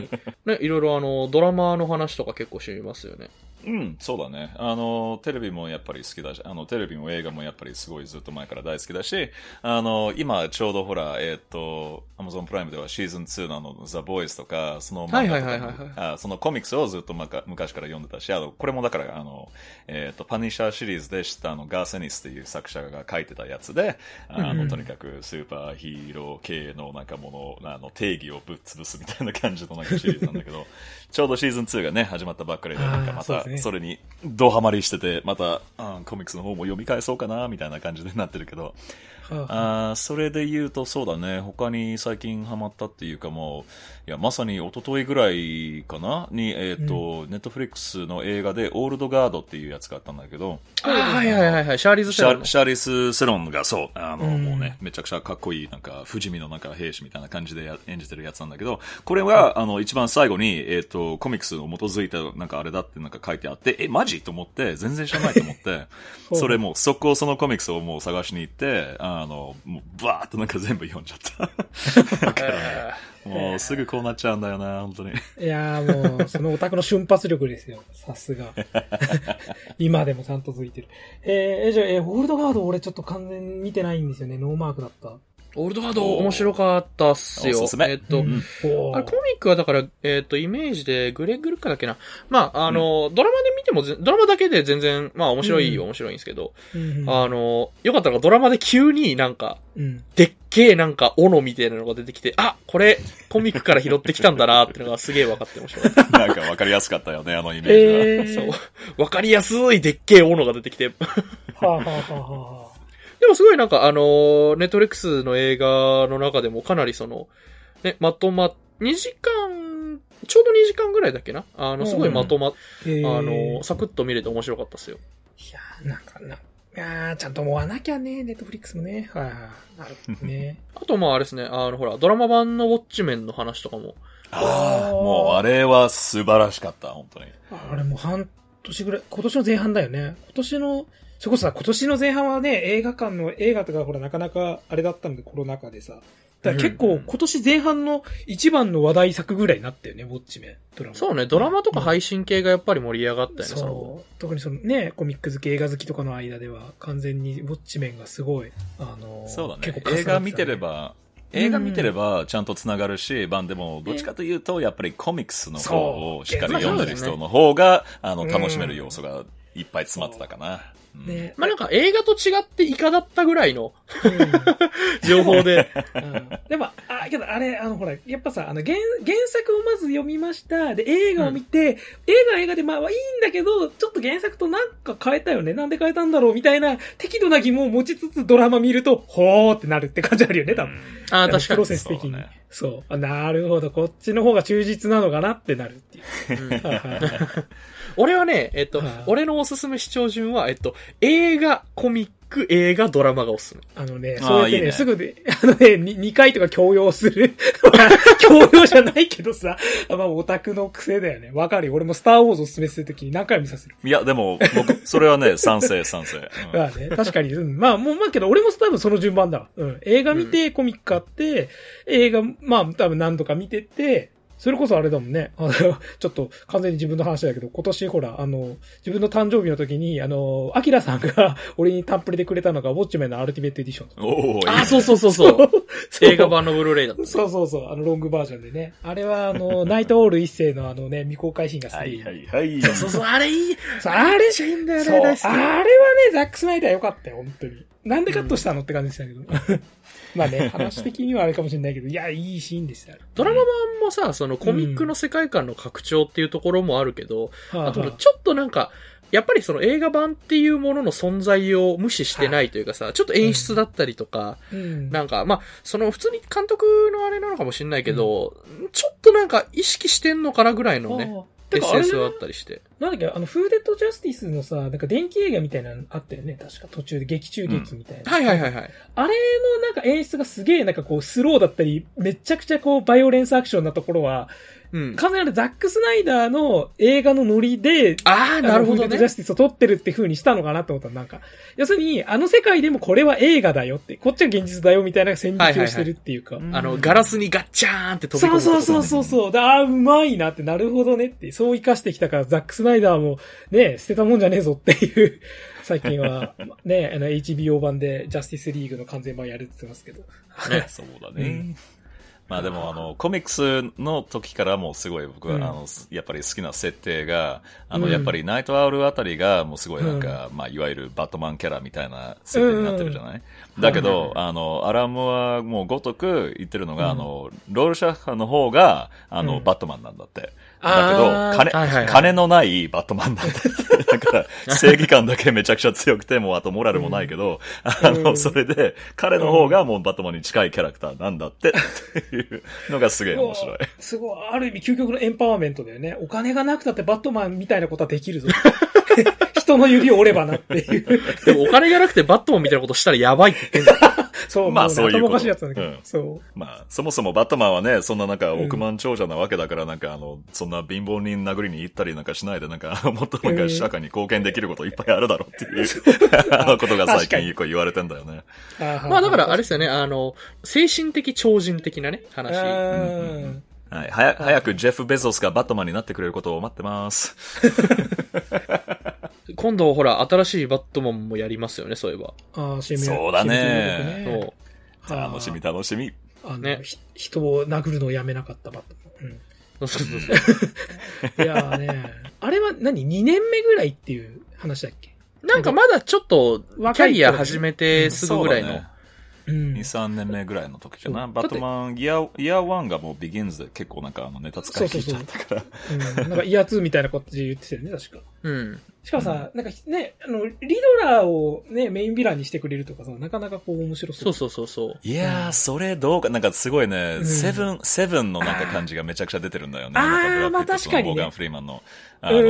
ね、いろいろあの、ドラマの話とか結構知りますよね。うん、そうだね。あの、テレビもやっぱり好きだし、あの、テレビも映画もやっぱりすごいずっと前から大好きだし、あの、今ちょうどほら、えっ、と、Amazon プライムではシーズン2のあの、The Boys とか、その漫画とかはいはいはいはいはい。あそのコミックスをずっとまか昔から読んでたし、あの、これもだから、あの、えっ、と、パニッシャーシリーズで知ったあの、ガーセニスっていう作者が書いてたやつで、あの、とにかくスーパーヒーロー系のなんかもの、あの、定義をぶっ潰すみたいな感じのなんかシリーズなんだけど、ちょうどシーズン2がね、始まったばっかりで、なんかまたそれにドハマりしてて、また、うんコミックスの方も読み返そうかな、みたいな感じになってるけど、あそれで言うとそうだね、他に最近ハマったっていうかもう、いや、まさに一昨日ぐらいかな？に、えっ、と、ネットフリックスの映画で、オールドガードっていうやつがあったんだけど、あはいはいはいはい、シャーリーズ・シセロンシャーリス・セロンがそう、あの、うん。もうね、めちゃくちゃかっこいい、なんか、不死身のなんか兵士みたいな感じでや演じてるやつなんだけど、これは、あの、一番最後に、えっ、と、コミックスを基づいた、なんかあれだってなんか書いてあって、え、マジ？と思って、全然知らないと思って、それもう、速攻そのコミックスをもう探しに行って、あの、もう、バーっとなんか全部読んじゃった。だから、もうすぐこうなっちゃうんだよな、本当に。いやーもう、そのオタクの瞬発力ですよ。さすが。今でもちゃんと続いてる。えー、えじゃあ、えー、オールドガード俺ちょっと完全に見てないんですよね。ノーマークだった。オールドガード面白かったっすよ。おすすめえっと、うんあれ、コミックはだから、えっ、と、イメージで、グレッグ・ルッカだっけな。まあ、あの、ドラマで見てもぜ、ドラマだけで全然、まあ、面白い、うん面白いんですけど、うんうんあの、よかったのがドラマで急になんか、うん。でっけえなんか、斧みたいなのが出てきて、あ、これ、コミックから拾ってきたんだなっていうのが すげえ分かって面白かった。なんかわかりやすかったよね、あのイメージは。えー。そう。わかりやすいでっけえ斧が出てきて。はあ、はあはあはあ、でもすごいなんかあの、ネットレックスの映画の中でもかなりその、ね、まとま、2時間、ちょうど2時間ぐらいだっけな？あの、すごいまとま、えー、あの、サクッと見れて面白かったっすよ。いやーなんかな、いやーちゃんと追わなきゃね、ネットフリックスもね。はいはい。なるほどね。あとまああれですね、あの、ほら、ドラマ版のウォッチメンの話とかも、ああ、もうあれは素晴らしかった、本当に。あれもう半年ぐらい、今年の前半だよね。今年の、それこそさ、今年の前半はね、映画館の映画とかほらなかなかあれだったんで、コロナ禍でさ。だから結構今年前半の一番の話題作ぐらいになったよね、ウォッチメン、ドラマ。そうね、ドラマとか配信系がやっぱり盛り上がったよね、その後。そう。特にそのね、コミック好き、映画好きとかの間では、完全にウォッチメンがすごい、あのーそうだね結構。ね映画見てれば、映画見てればちゃんと繋がるし、まあでも、どっちかというと、やっぱりコミックスの方をしっかり読んでる人の方が、あの、楽しめる要素がいっぱい詰まってたかな。うんね。まあなんか映画と違ってイカだったぐらいのうん 情報で。うんでも、あ、けどあれ、あの、ほら、やっぱさ、あの、原、原作をまず読みました。で、映画を見て、映画は映画で、まあ、いいんだけど、ちょっと原作となんか変えたよね。なんで変えたんだろうみたいな、適度な疑問を持ちつつドラマ見ると、ほーってなるって感じあるよね、多分。ああ、確かプロに。セス的に。ねそう。あなるほど。こっちの方が忠実なのかなってなるっていう。うん。はいはい 俺はね、えっとはい、俺のおすすめ視聴順は、えっと、映画、コミック、映画、ドラマがおすすめ。あのね、そうやってね、いいねすぐで、あのね、に2回とか強要する。強要じゃないけどさ、まあ、オタクの癖だよね。わかるよ。俺もスターウォーズをおすすめするときに何回も見させる。いや、でも、僕、それはね、賛成、賛成。うんまあね、確かに。うん、まあ、もう、まあけど、俺も多分その順番だわ。うん。映画見て、コミック買って、映画、まあ、多分何度か見てて、それこそあれだもんね。あの、ちょっと完全に自分の話だけど、今年ほら、あの、自分の誕生日の時に、あの、アキラさんが 俺にタンプレでくれたのが、ウォッチメンのアルティメットエディション。おあ、そうそうそうそう。そう映画版のブルーレイだった。そうそうそう、あの、ロングバージョンでね。あれは、あの、ナイトオール一世のあのね、未公開シーンがすはげえいはいはい。そうそうそう、あれいい。そうあれ、めっちゃいいんだよねそう、あれ大好きはね、ザックスナイダーよかったよ、本当に。なんでカットしたのって感じでしたけど。まあね、話的にはあれかもしれないけど、いや、いいシーンでしたよ。ドラマ版もさ、そのコミックの世界観の拡張っていうところもあるけど、はあとちょっとなんか、やっぱりその映画版っていうものの存在を無視してないというかさ、ちょっと演出だったりとか、うん。なんか、まあ、その普通に監督のあれなのかもしれないけど、ちょっとなんか意識してんのかなぐらいのね、ああてか、あれ SS はあなったりして。なんだっけ、あの、フーデッドジャスティスのさ、なんか伝記映画みたいなのあったよね、確か。途中で劇中劇みたいな。はいはいはいはい。あれのなんか演出がすげえなんかこうスローだったり、めちゃくちゃこうバイオレンスアクションなところは、うん。完全にザック・スナイダーの映画のノリで、ああ、なるほどねあのフーデッドジャスティスを撮ってるって風にしたのかなと思ったらなんか、要するに、あの世界でもこれは映画だよって、こっちは現実だよみたいな線引きをしてるっていうか。あの、ガラスにガッチャーンって飛び込むそうそうそうう。そうそう。でああ、うまいなって、なるほどねって、そう生かしてきたから、ザック・スナイダーも、ね、捨てたもんじゃねえぞっていう、最近は、ね、あの、HBO 版で、ジャスティスリーグの完全版やるって言ってますけど。ねそうだね。うん。まあでもあの、コミックスの時からもうすごい僕は、うん。あの、やっぱり好きな設定が、あの、うん。やっぱりナイトアウルあたりがもうすごいなんか、まあいわゆるバットマンキャラみたいな設定になってるじゃない、だけど、あの、アラムはもうごとく言ってるのが、うん。あの、ロールシャッハの方が、あの、うん。バットマンなんだって。だけど、金、はいはいはい金のないバットマンなんだって。だから、正義感だけめちゃくちゃ強くて、もうあとモラルもないけど、あうの、んそれで、彼の方がもうバットマンに近いキャラクターなんだって、っていうのがすげえ面白い。すごい、ある意味究極のエンパワーメントだよね。お金がなくたってバットマンみたいなことはできるぞ。人の指を折ればなっていう。でもお金がなくてバットマンみたいなことしたらやばいって言ってんだよ。そう、まあそういうこと頭おかしいやつなんだけど。うんそう。まあ、そもそもバットマンはね、そんななんかうん億万長者なわけだから、なんかあの、そんな貧乏人殴りに行ったりなんかしないで、なんか、もっとなんか社会に貢献できることいっぱいあるだろうっていう、あのことが最近よく言われてんだよね。まあだからあれですよね、あの、精神的超人的なね、話。うんはい。早早くジェフ・ベゾスがバットマンになってくれることを待ってます。今度ほら、新しいバットマンもやりますよね、そういえば。ああ、CM そうだね CM そう。楽しみ楽しみ。あの、ねひ人を殴るのをやめなかったバットマン。そうそうそううん。いやーね、あれは何 ?2 年目ぐらいっていう話だっけ？なんかまだちょっと、キ若いャリア始めてすぐぐらいの。そうん2、。3年目ぐらいの時かな。そうバットマン、イヤー、イヤー1がもうビギンズで結構なんかあのネタ使い切っちゃったから。うん。なんかイヤー2みたいなことで言ってたよね、確か。うん。しかもさ、なんかね、あの、リドラーをね、メインヴィランにしてくれるとかさ、なかなかこう面白そ。そううそうそうそう。いやー、それどうか、なんかすごいね、うんセブン、セブンのなんか感じがめちゃくちゃ出てるんだよね。あーなんかブラッドまあ確かにねモーガン・フリーマンの。あの、う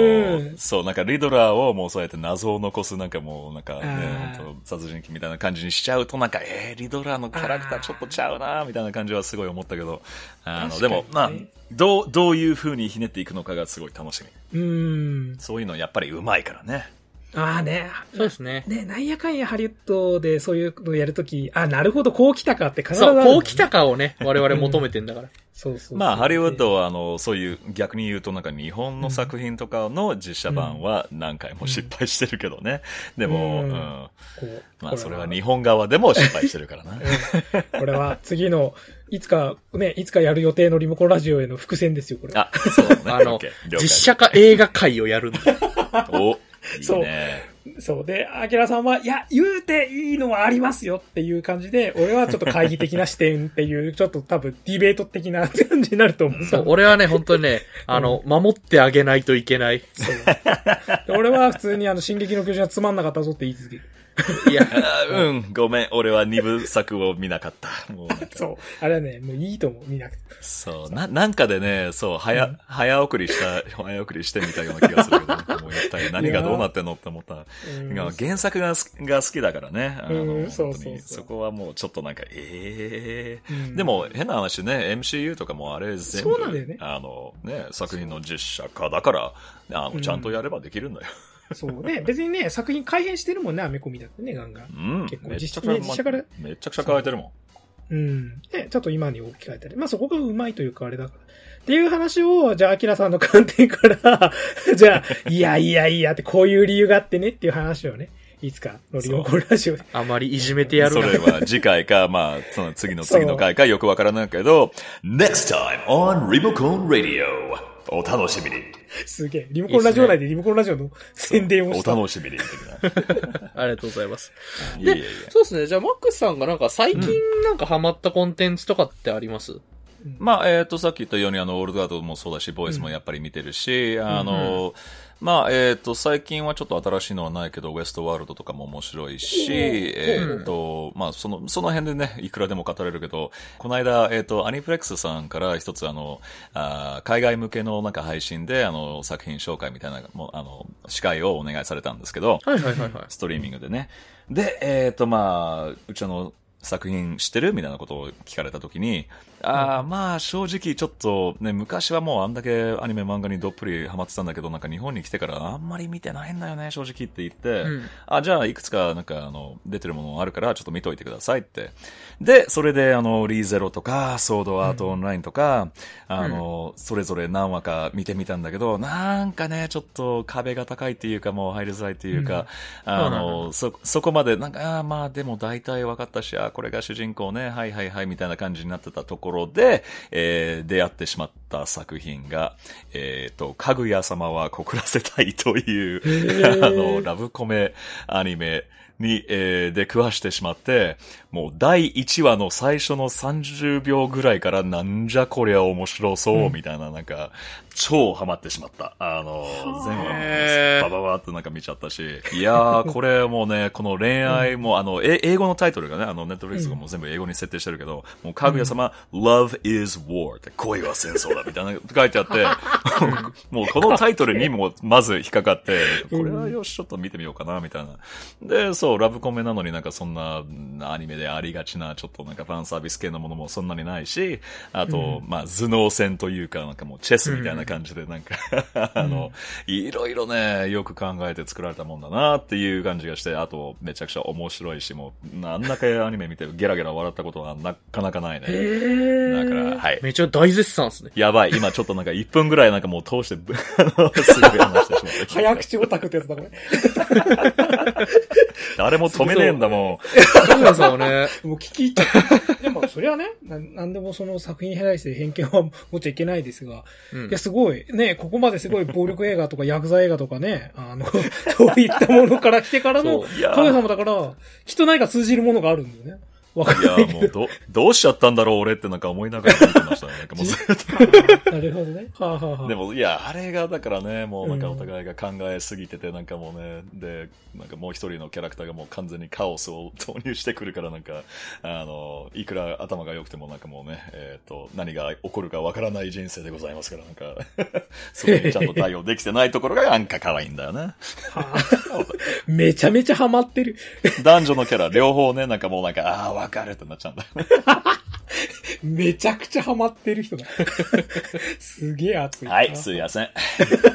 んそう、なんかリドラーをもうそうやって謎を残すなんかもうなんかね本当殺人鬼みたいな感じにしちゃうとなんか、えー、リドラーのキャラクターちょっとちゃうなーみたいな感じはすごい思ったけど、あの、ねでも、まあ、どう、どういう風にひねっていくのかがすごい楽しみ。うーん。そういうのやっぱりうまいからね。ああね。そうですね。ね、なんやかんやハリウッドでそういうのやるとき、あ、なるほど、こう来たかって必ずあそう、こう来たかをね、我々求めてんだから。そうそうそうまあ、ハリウッドは、あの、そういう、逆に言うと、なんか日本の作品とかの実写版は何回も失敗してるけどね。でも、ううんん。こうまあ、それは日本側でも失敗してるからな。うんこれは次の、いつか、ね、いつかやる予定のリモコンラジオへの伏線ですよ、これ。あ、そうだね。あの実写化映画界をやるんだ。お、いそいうね。そう。で、アキラさんは、いや、言うていいのはありますよっていう感じで、俺はちょっと懐疑的な視点っていう、ちょっと多分ディベート的な感じになると思う。そう、俺はね、本当にね、あの、守ってあげないといけない。そうで俺は普通にあの、進撃の巨人はつまんなかったぞって言い続ける。いや、あうん、ごめん。俺は二部作を見なかった。もう そう。あれはね、もういいと思う、見なくて。そう、な、なんかでね、そう、早、早送りした、早送りしてみたような気がするけど、もう一体何がどうなってんのって思った。うんが原作がすが好きだからね。あの、うんそうそうそこはもうちょっとなんか、ええうんでも変な話ね、MCU とかもあれ全部、そうなんだよねあの、ね、作品の実写化だから、あの、ちゃんとやればできるんだよ。そうね。別にね、作品改変してるもんね、アメコミだってね、ガンガン。うん。結構実実写からめちゃくちゃ変えてるもん。うん。ね、ちょっと今に置き換えたり。まあそこがうまいというかあれだから。っていう話を、じゃあ、アキラさんの観点から、じゃあ、いやいやいやってこういう理由があってねっていう話をね、いつかのリモコンラジオで。あまりいじめてやるな。それは次回か、まあ、その次の次の回かよくわからないけど、Next time on Remocone Radio お楽しみにすげえ。リモコンラジオ内でリモコンラジオの宣伝をおした。楽しみに。ありがとうございます。いえいえいえそうですね。じゃあ、マックスさんがなんか最近なんかハマったコンテンツとかってあります、まあ、えっ、と、さっき言ったように、あの、オールドガードもそうだし、ボイスもやっぱり見てるし、あの、まあ、えっ、と、最近はちょっと新しいのはないけど、ウエストワールドとかも面白いし、えっ、と、まあ、その、その辺でね、いくらでも語れるけど、この間、えっ、と、アニプレックスさんから一つ、あの、あー海外向けのなんか配信で、あの、作品紹介みたいな、もう、あの、司会をお願いされたんですけど、はいはいはいはい。ストリーミングでね。で、えっ、と、まあ、うちの作品知ってるみたいなことを聞かれたときに、ああ、まあ、正直ちょっとね、昔はもうあんだけアニメ漫画にどっぷりハマってたんだけど、なんか日本に来てからあんまり見てないんだよね、正直って言って、んあ、じゃあいくつかなんかあの、出てるものあるからちょっと見といてくださいって。で、それであの、リーゼロとか、ソードアートオンラインとか、あの、それぞれ何話か見てみたんだけど、なんかね、ちょっと壁が高いっていうか、もう入りづらいっていうか、あの、そ、そこまで、なんか、あーまあでも大体分かったし、あーこれが主人公ね、はいはいはい、みたいな感じになってたところで、えー出会ってしまった作品が、えっ、と、かぐや様は告らせたいという、あの、ラブコメアニメに、えー、出くわしてしまって、もう第1話の最初の30秒ぐらいからなんじゃこりゃ面白そう、みたいな、なんか、超ハマってしまった。あの、全話へー。バババーってなんか見ちゃったし、いやー、これもうね、この恋愛も、あの、え英語のタイトルがね、あの、ネットフリックスがもう全部英語に設定してるけど、もう、かぐや様、Love is War って、恋は戦争だ、みたいな書いてあって、もうこのタイトルにもまず引っかかって、これはよし、ちょっと見てみようかな、みたいな。で、そう、ラブコメなのになんかそんなアニメでありがちな、ちょっとなんかファンサービス系のものもそんなにないし、あと、まあ、頭脳戦というか、なんかもうチェスみたいな感じで、なんか、あの、いろいろね、よく考えて作られたもんだなっていう感じがして、あと、めちゃくちゃ面白いし、もう、あんだけアニメ見てゲラゲラ笑ったことはなかなかないね。だから、はい。めちゃ大絶賛ですね。やばい、今ちょっとなんか1分ぐらいなんかもう通してぶ、あの、すごい話してしまった。早口オタクってやつだ、これ。誰も止めねえんだもかぐやさんはね、もう聞き入っちゃった。でも、それはね、ななんでもその作品に対して偏見は持っちゃいけないですが、うん。いや、すごい、ね、ここまですごい暴力映画とかヤクザ映画とかね、あの、そういったものから来てからの、そう。いやー。かぐや様だから、きっと何か通じるものがあるんだよね。わかん。いや、もう、ど、どうしちゃったんだろう、俺ってなんか思いながら見てましたね。なんかもうずっと。なるほどね。はあ、はあはあ、でも、いや、あれが、だからね、もうなんかうんお互いが考えすぎてて、なんかもうね、で、なんかもう一人のキャラクターがもう完全にカオスを投入してくるから、なんか、あの、いくら頭が良くてもなんかもうね、えっ、と、何が起こるかわからない人生でございますから、なんか、そこにちゃんと対応できてないところがなんか可愛いんだよね。はあめちゃめちゃハマってる。男女のキャラ両方ね、なんかもうなんか、ああ、わかるってなっちゃうんだ。めちゃくちゃハマってる人だ。すげえ熱い。はい、すいません。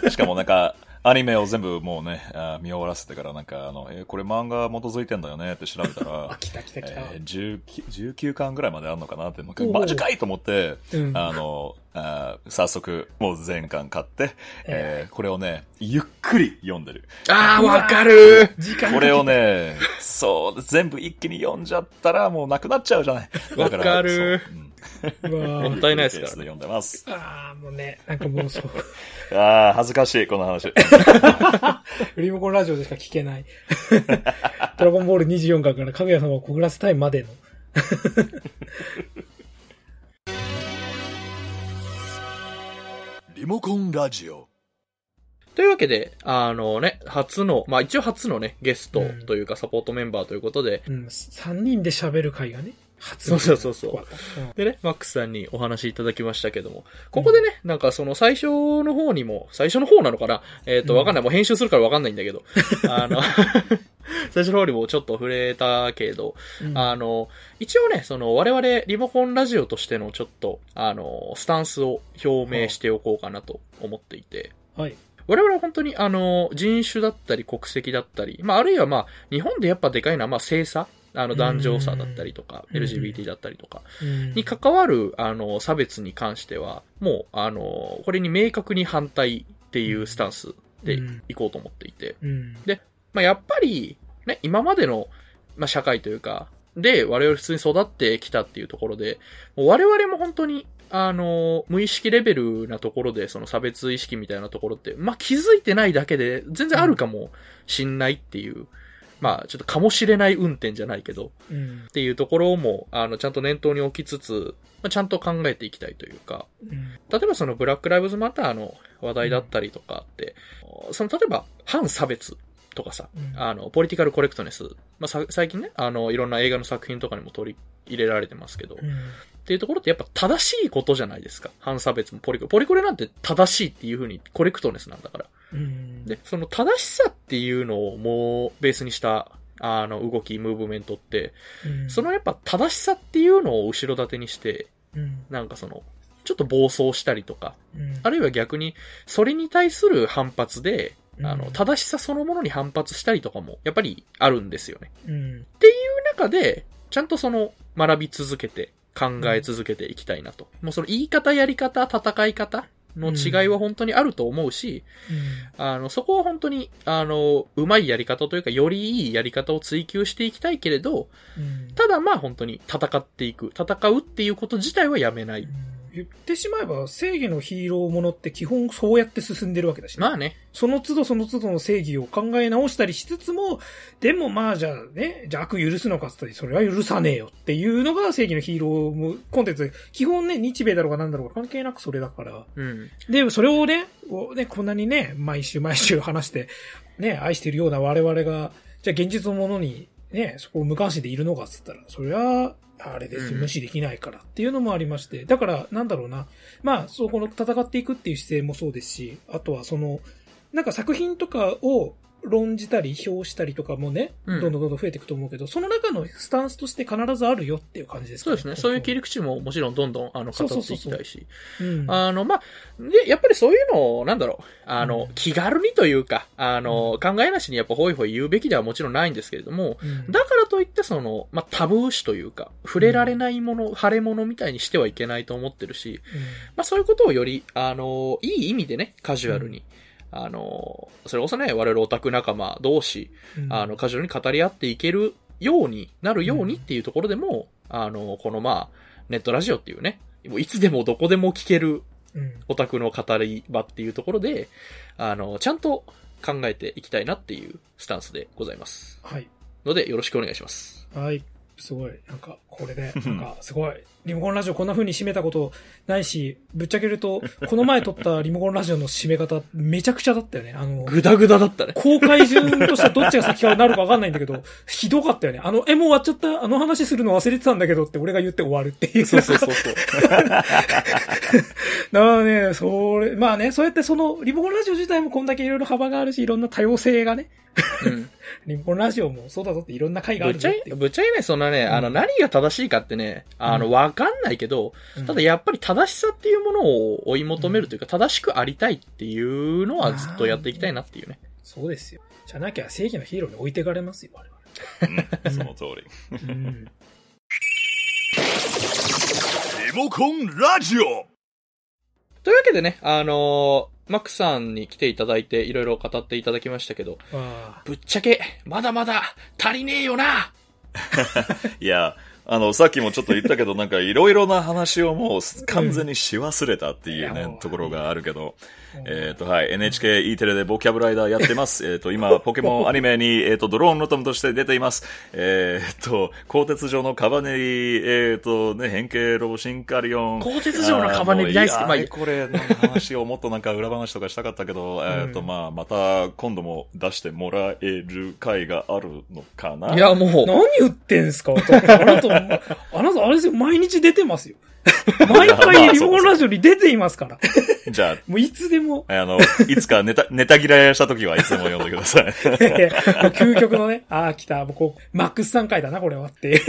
しかもなんか、アニメを全部もうね、あ見終わらせてからなんか、あの、えーこれ漫画基づいてんだよねって調べた あ、ら、来た来た来た。えー、19, 19巻ぐらいまであるのかなって、マジかいと思って、うん。あの、あー早速、もう全巻買って、ええーこれをね、ゆっくり読んでる。あー、わかる。時間これをね、そう、全部一気に読んじゃったらもうなくなっちゃうじゃない。わかる。そううんもったいないですからね。読んでます。ああ、もうね、なんかもうそう。ああ、恥ずかしい、この話。リモコンラジオでしか聞けない。ドラゴンボール24巻からかぐや様を告らせたいまでの。リモコンラジオというわけで、あのね、初の、まあ一応初のね、ゲストというかサポートメンバーということで、うん、3人で喋る回がね、初そうそうそうそう。でね、マックスさんにお話しいただきましたけども、ここでね、なんかその最初の方にも、最初の方なのかな？えっ、と、うん。わかんない。もう編集するからわかんないんだけど、あの、最初の方にもちょっと触れたけど、うん。あの、一応ね、その我々リモコンラジオとしてのちょっと、あの、スタンスを表明しておこうかなと思っていて、はい。我々は本当にあの、人種だったり国籍だったり、まああるいはまあ、日本でやっぱでかいのはまあ性差、あの男女差だったりとか、うん。LGBT だったりとか、うん。に関わる、あの、差別に関しては、もう、あの、これに明確に反対っていうスタンスでうん。いこうと思っていて、うん。まあ、やっぱり、ね、今までの、まあ、社会というか、で、我々普通に育ってきたっていうところで、もう我々も本当に、あの、無意識レベルなところで、その差別意識みたいなところって、まあ、気づいてないだけで、全然あるかもしんないっていう、まあ、ちょっとかもしれない運転じゃないけど、うん。っていうところも、あの、ちゃんと念頭に置きつつ、まあ、ちゃんと考えていきたいというか、うん。例えばそのブラックライブズマターの話題だったりとかって、その例えば反差別とかさ、うんあの、ポリティカルコレクトネス、まあ、さ最近ね、あの、いろんな映画の作品とかにも取り入れられてますけど、っていうところってやっぱ正しいことじゃないですか。反差別もポリコレ。ポリコレなんて正しいっていう風にコレクトネスなんだから。うん。で、その正しさっていうのをもうベースにした、あの、動き、ムーブメントって、うん、そのやっぱ正しさっていうのを後ろ盾にして、うん、なんかその、ちょっと暴走したりとか、うん、あるいは逆に、それに対する反発で、あの、うん正しさそのものに反発したりとかも、やっぱりあるんですよね。うん。中で、ちゃんとその、学び続けて、考え続けていきたいなと。もうその言い方、やり方、戦い方の違いは本当にあると思うし、あの、そこは本当に、あの、うまいやり方というか、よりいいやり方を追求していきたいけれど、うん。ただまあ本当に戦っていく。戦うっていうこと自体はやめない。言ってしまえば、正義のヒーローものって基本そうやって進んでるわけだしね、まあね。その都度その都度の正義を考え直したりしつつも、でもまあじゃあね、じゃあ悪許すのかって言ったら、それは許さねえよっていうのが正義のヒーローもコンテンツ、基本ね、日米だろうがなんだろうが関係なくそれだから。うん。で、それをね、ね、こんなにね、毎週毎週話して、ね、愛してるような我々が、じゃあ現実のものに、ね、そこを無関心でいるのかって言ったら、それは、あれですよ、うん無視できないからっていうのもありまして。だから、なんだろうな。まあ、そこの戦っていくっていう姿勢もそうですし、あとはその、なんか作品とかを論じたり、評したりとかもね、うん。どんどんどんどん増えていくと思うけど、その中のスタンスとして必ずあるよっていう感じですかそうですね。そういう切り、り口ももちろんどんどん、あの、語そうってそうそう。そういきたいし。うん、あの、まあ、で、やっぱりそういうのを、なんだろう、あの、うん。気軽にというか、あの、考えなしにやっぱホイホイ言うべきではもちろんないんですけれども、うん。だからといってその、まあ、タブー視というか、触れられないもの、腫れ物みたいにしてはいけないと思ってるし、まあ、そういうことをより、あの、いい意味でね、カジュアルに、あの、それこそね、我々オタク仲間同士、うんあの、カジュアルに語り合っていけるようになるようにっていうところでも、あの、このまあ、ネットラジオっていうね、いつでもどこでも聞けるうんオタクの語り場っていうところで、あの、ちゃんと考えていきたいなっていうスタンスでございます。はい。ので、よろしくお願いします。はい。すごい。なんか、これで、なんか、すごい。リモコンラジオこんな風に締めたことないし、ぶっちゃけると、この前撮ったリモコンラジオの締め方、めちゃくちゃだったよね。あの、ぐだぐだだったね。公開順としてはどっちが先からなるかわかんないんだけど、ひどかったよね。あの、え、もう終わっちゃった。あの話するの忘れてたんだけどって俺が言って終わるっていう。そうそうそうそう。だからね、それ、まあね、そうやってその、リモコンラジオ自体もこんだけいろいろ幅があるし、いろんな多様性がね、うん。リモコンラジオもそうだぞっていろんな回があぶっちゃいう。ぶっちゃけね、そのね、あの、うん何が正しいかってね、あの、うんわかんないけど、うんただやっぱり正しさっていうものを追い求めるというか、正しくありたいっていうのはずっとやっていきたいなっていうね。そうですよ。じゃなきゃ正義のヒーローに置いてかれますよ、我うんその通り。々。うん。リモコンラジオというわけでね、あのーマックさんに来ていただいて、いろいろ語っていただきましたけど、あぶっちゃけ、まだまだ足りねえよないや、あの、さっきもちょっと言ったけど、なんかいろいろな話をもう完全にし忘れたっていうねところがあるけど、あ。えっ、と、はい、NHKE テレでボキャブライダーやってます。えっと、今、ポケモンアニメに、えっ、と、ドローンロトムとして出ています。えっ、と、鋼鉄城のカバネリ、えっ、と、ね、変形ロボシンカリオン。鋼鉄城のカバネリ大好きまあこれ、なんか話をもっとなんか裏話とかしたかったけど、えっと、まあ、また今度も出してもらえる回があるのかな。いや、もう、何言ってんすか？あなた、あなた、あれですよ、毎日出てますよ。毎回リモコンラジオに出ていますから。じゃもういつでも、あ、あの、いつかネタ、ネタ嫌いした時はいつでも読んでください。究極のね、ああ、来た、もうこう、マックス3回だな、これはっていう。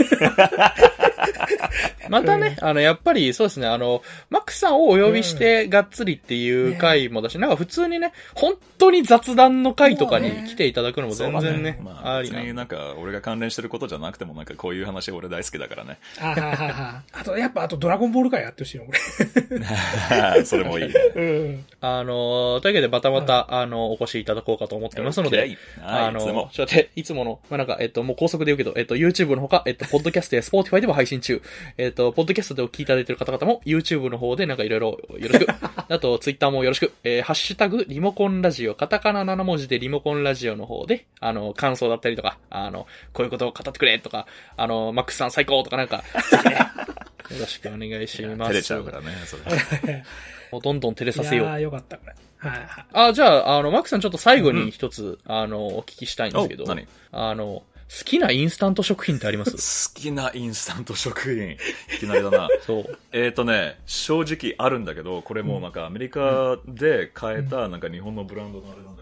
またね、あの、やっぱりそうですね、あの、マックさんをお呼びしてがっつりっていう回もだし、なんか普通にね、本当に雑談の回とかに来ていただくのも全然ね、まあ、ありな。別になんか、俺が関連してることじゃなくても、なんかこういう話俺大好きだからね。あははは あと、やっぱ、あと、ドラゴンボール回やってほしいの、これ。それもいい。うん。あの、というわけでまたまた、あの、お越しいただこうかと思ってますので、あ。のちょっと待って、いつもの、まあ、なんか、えっと、もう高速で言うけど、えっと、YouTube のほか、えっと、ポッドキャストや Spotify でも配信中。えっと、ポッドキャストでお聞きいただいている方々も、YouTube の方でなんかいろいろよろしく。あと、Twitter もよろしく。えー、ハッシュタグ、リモコンラジオ、カタカナ7文字でリモコンラジオの方で、あの、感想だったりとか、あの、こういうことを語ってくれとか、あの、マックスさん最高とかなんか、よろしくお願いします。照れちゃうからね、それ。もうどんどん照れいさせようや。ーよかった、これ。はいはい。あ、じゃあ、あの、マックさんちょっと最後に一つ、あの、お聞きしたいんですけど、お何？あの、好きなインスタント食品ってあります？好きなインスタント食品。いきなりだな。そう。えっとね、正直あるんだけど、これもうなんかアメリカで買えたなんか日本のブランドのあれなんだ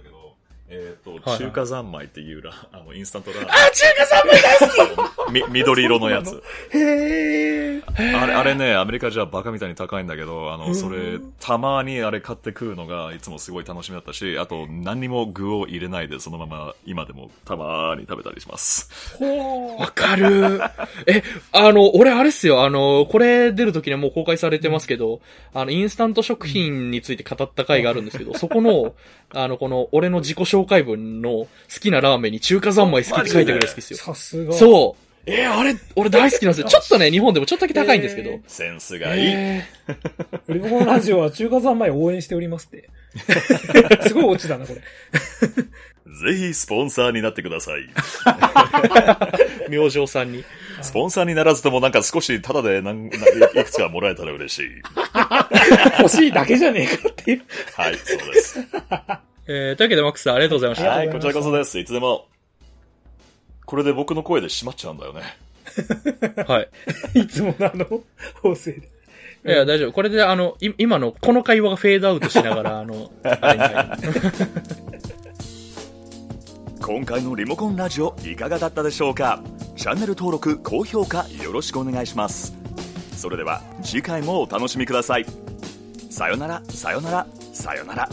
えっと、はい中華三昧っていうラ、あの、インスタントラーメン。あ、中華三昧大好き み、緑色のやつ。へえ。あれ、あれね、アメリカじゃバカみたいに高いんだけど、あの、それ、たまにあれ買って食うのがいつもすごい楽しみだったし、あと何にも具を入れないでそのまま今でもたまーに食べたりします。ほわかる。え、あの、俺あれっすよ、あの、これ出るときにはもう公開されてますけど、あの、インスタント食品について語った回があるんですけど、そこの、あの、この、俺の自己紹介文の好きなラーメンに中華三昧好きって書いてくれる好きですよ。さすが。そう。えーあれ、俺大好きなんですよ。ちょっとね、日本でもちょっとだけ高いんですけど。えセンスがいい。えリモコンラジオは中華三昧を応援しておりますって。すごいオチだな、これ。ぜひスポンサーになってください。ー、明星さんに。スポンサーにならずともなんか少しタダでなん ないいくつかもらえたら嬉しい。欲しいだけじゃねえかっていう。はい、そうです。えー、というわけでマックスさんありがとうございました。はい、こちらこそです。いつでも。これで僕の声で閉まっちゃうんだよね。はい。いつものあの、法制で。いや、大丈夫。これで、あの、い今の、この会話がフェードアウトしながら、あの、あれに入る今回のリモコンラジオいかがだったでしょうか？チャンネル登録、高評価よろしくお願いします。それでは次回もお楽しみください。さよなら、さよなら、さよなら。